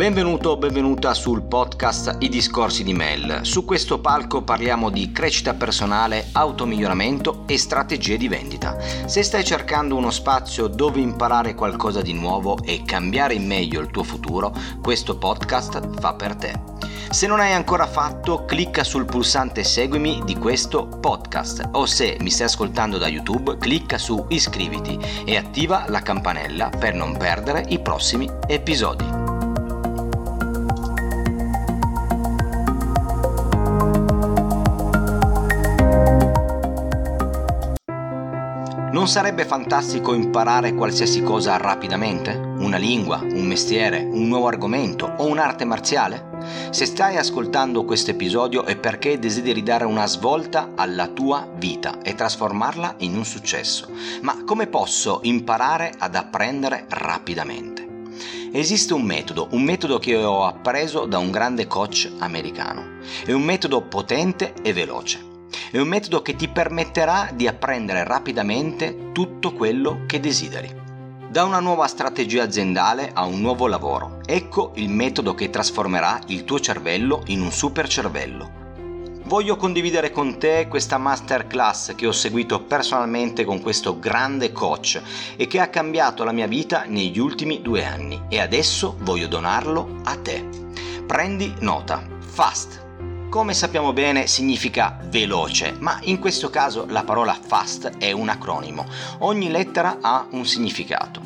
Benvenuto o benvenuta sul podcast I discorsi di Mel. Su questo palco parliamo di crescita personale, automiglioramento e strategie di vendita. Se stai cercando uno spazio dove imparare qualcosa di nuovo e cambiare in meglio il tuo futuro, questo podcast fa per te. Se non hai ancora fatto, clicca sul pulsante seguimi di questo podcast o se mi stai ascoltando da YouTube, clicca su iscriviti e attiva la campanella per non perdere i prossimi episodi. Non sarebbe fantastico imparare qualsiasi cosa rapidamente? Una lingua, un mestiere, un nuovo argomento o un'arte marziale? Se stai ascoltando questo episodio è perché desideri dare una svolta alla tua vita e trasformarla in un successo. Ma come posso imparare ad apprendere rapidamente? Esiste un metodo, un metodo che ho appreso da un grande coach americano. È un metodo potente e veloce. È un metodo che ti permetterà di apprendere rapidamente tutto quello che desideri. Da una nuova strategia aziendale a un nuovo lavoro. Ecco il metodo che trasformerà il tuo cervello in un super cervello. Voglio condividere con te questa masterclass che ho seguito personalmente con questo grande coach e che ha cambiato la mia vita negli ultimi due anni e adesso voglio donarlo a te. Prendi nota. Fast come sappiamo bene significa veloce, ma in questo caso la parola fast è un acronimo. Ogni lettera ha un significato.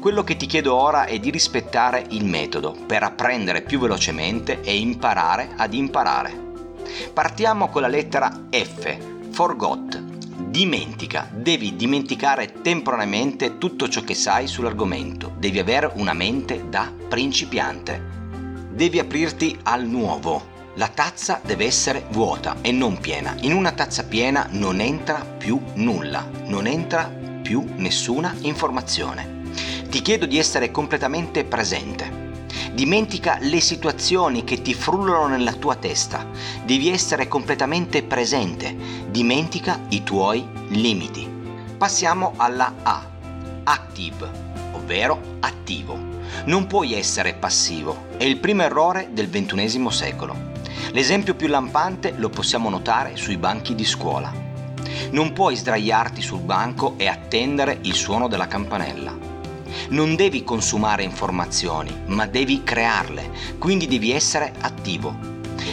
Quello che ti chiedo ora è di rispettare il metodo per apprendere più velocemente e imparare ad imparare. Partiamo con la lettera F, forgot. Dimentica, devi dimenticare temporaneamente tutto ciò che sai sull'argomento, devi avere una mente da principiante. Devi aprirti al nuovo, la tazza deve essere vuota e non piena. In una tazza piena non entra più nulla, non entra più nessuna informazione. Ti chiedo di essere completamente presente. Dimentica le situazioni che ti frullano nella tua testa. Devi essere completamente presente. Dimentica i tuoi limiti. Passiamo alla A. Active, ovvero attivo. Non puoi essere passivo. È il primo errore del XXI secolo. L'esempio più lampante lo possiamo notare sui banchi di scuola. Non puoi sdraiarti sul banco e attendere il suono della campanella. Non devi consumare informazioni, ma devi crearle, quindi devi essere attivo.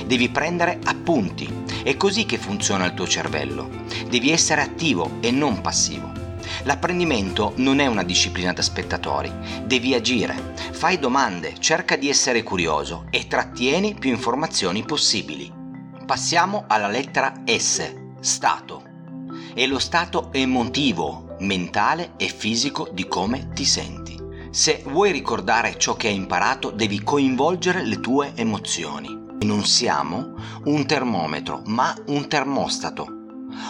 Devi prendere appunti. È così che funziona il tuo cervello. Devi essere attivo e non passivo. L'apprendimento non è una disciplina da spettatori, devi agire, fai domande, cerca di essere curioso e trattieni più informazioni possibili. Passiamo alla lettera S, stato. È lo stato emotivo, mentale e fisico di come ti senti. Se vuoi ricordare ciò che hai imparato, devi coinvolgere le tue emozioni. Non siamo un termometro, ma un termostato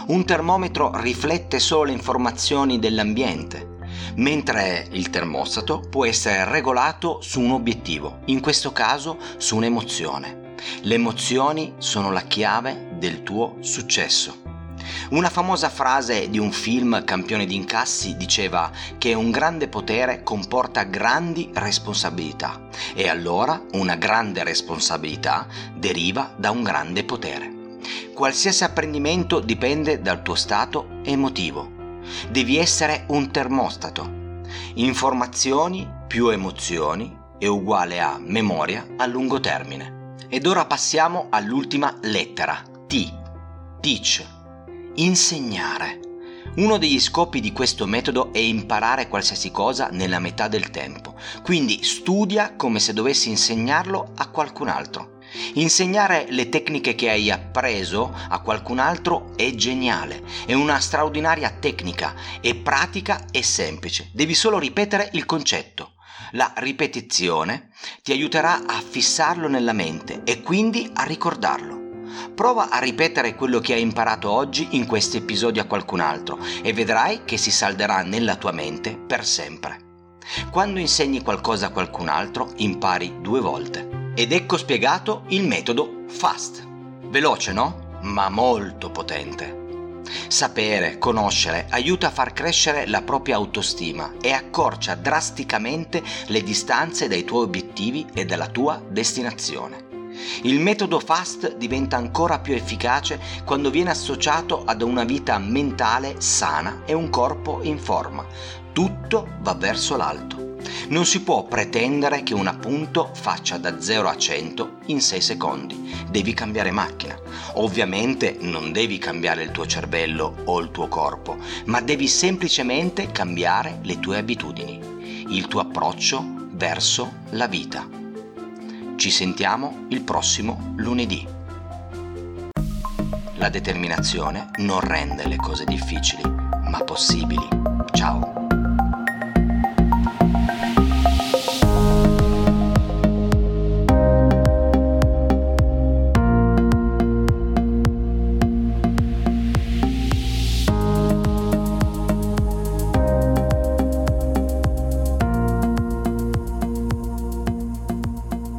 un termometro riflette solo informazioni dell'ambiente, mentre il termostato può essere regolato su un obiettivo, in questo caso su un'emozione. Le emozioni sono la chiave del tuo successo. Una famosa frase di un film campione di incassi diceva che un grande potere comporta grandi responsabilità e allora una grande responsabilità deriva da un grande potere. Qualsiasi apprendimento dipende dal tuo stato emotivo. Devi essere un termostato. Informazioni più emozioni è uguale a memoria a lungo termine. Ed ora passiamo all'ultima lettera, T. Teach. Insegnare. Uno degli scopi di questo metodo è imparare qualsiasi cosa nella metà del tempo, quindi studia come se dovessi insegnarlo a qualcun altro. Insegnare le tecniche che hai appreso a qualcun altro è geniale, è una straordinaria tecnica, è pratica e semplice, devi solo ripetere il concetto. La ripetizione ti aiuterà a fissarlo nella mente e quindi a ricordarlo. Prova a ripetere quello che hai imparato oggi in questi episodi a qualcun altro e vedrai che si salderà nella tua mente per sempre. Quando insegni qualcosa a qualcun altro, impari due volte. Ed ecco spiegato il metodo FAST. Veloce, no? Ma molto potente. Sapere, conoscere, aiuta a far crescere la propria autostima e accorcia drasticamente le distanze dai tuoi obiettivi e dalla tua destinazione. Il metodo FAST diventa ancora più efficace quando viene associato ad una vita mentale sana e un corpo in forma. Tutto va verso l'alto. Non si può pretendere che un appunto faccia da 0 a 100 in 6 secondi. Devi cambiare macchina. Ovviamente non devi cambiare il tuo cervello o il tuo corpo, ma devi semplicemente cambiare le tue abitudini, il tuo approccio verso la vita. Ci sentiamo il prossimo lunedì. La determinazione non rende le cose difficili, ma possibili. Ciao!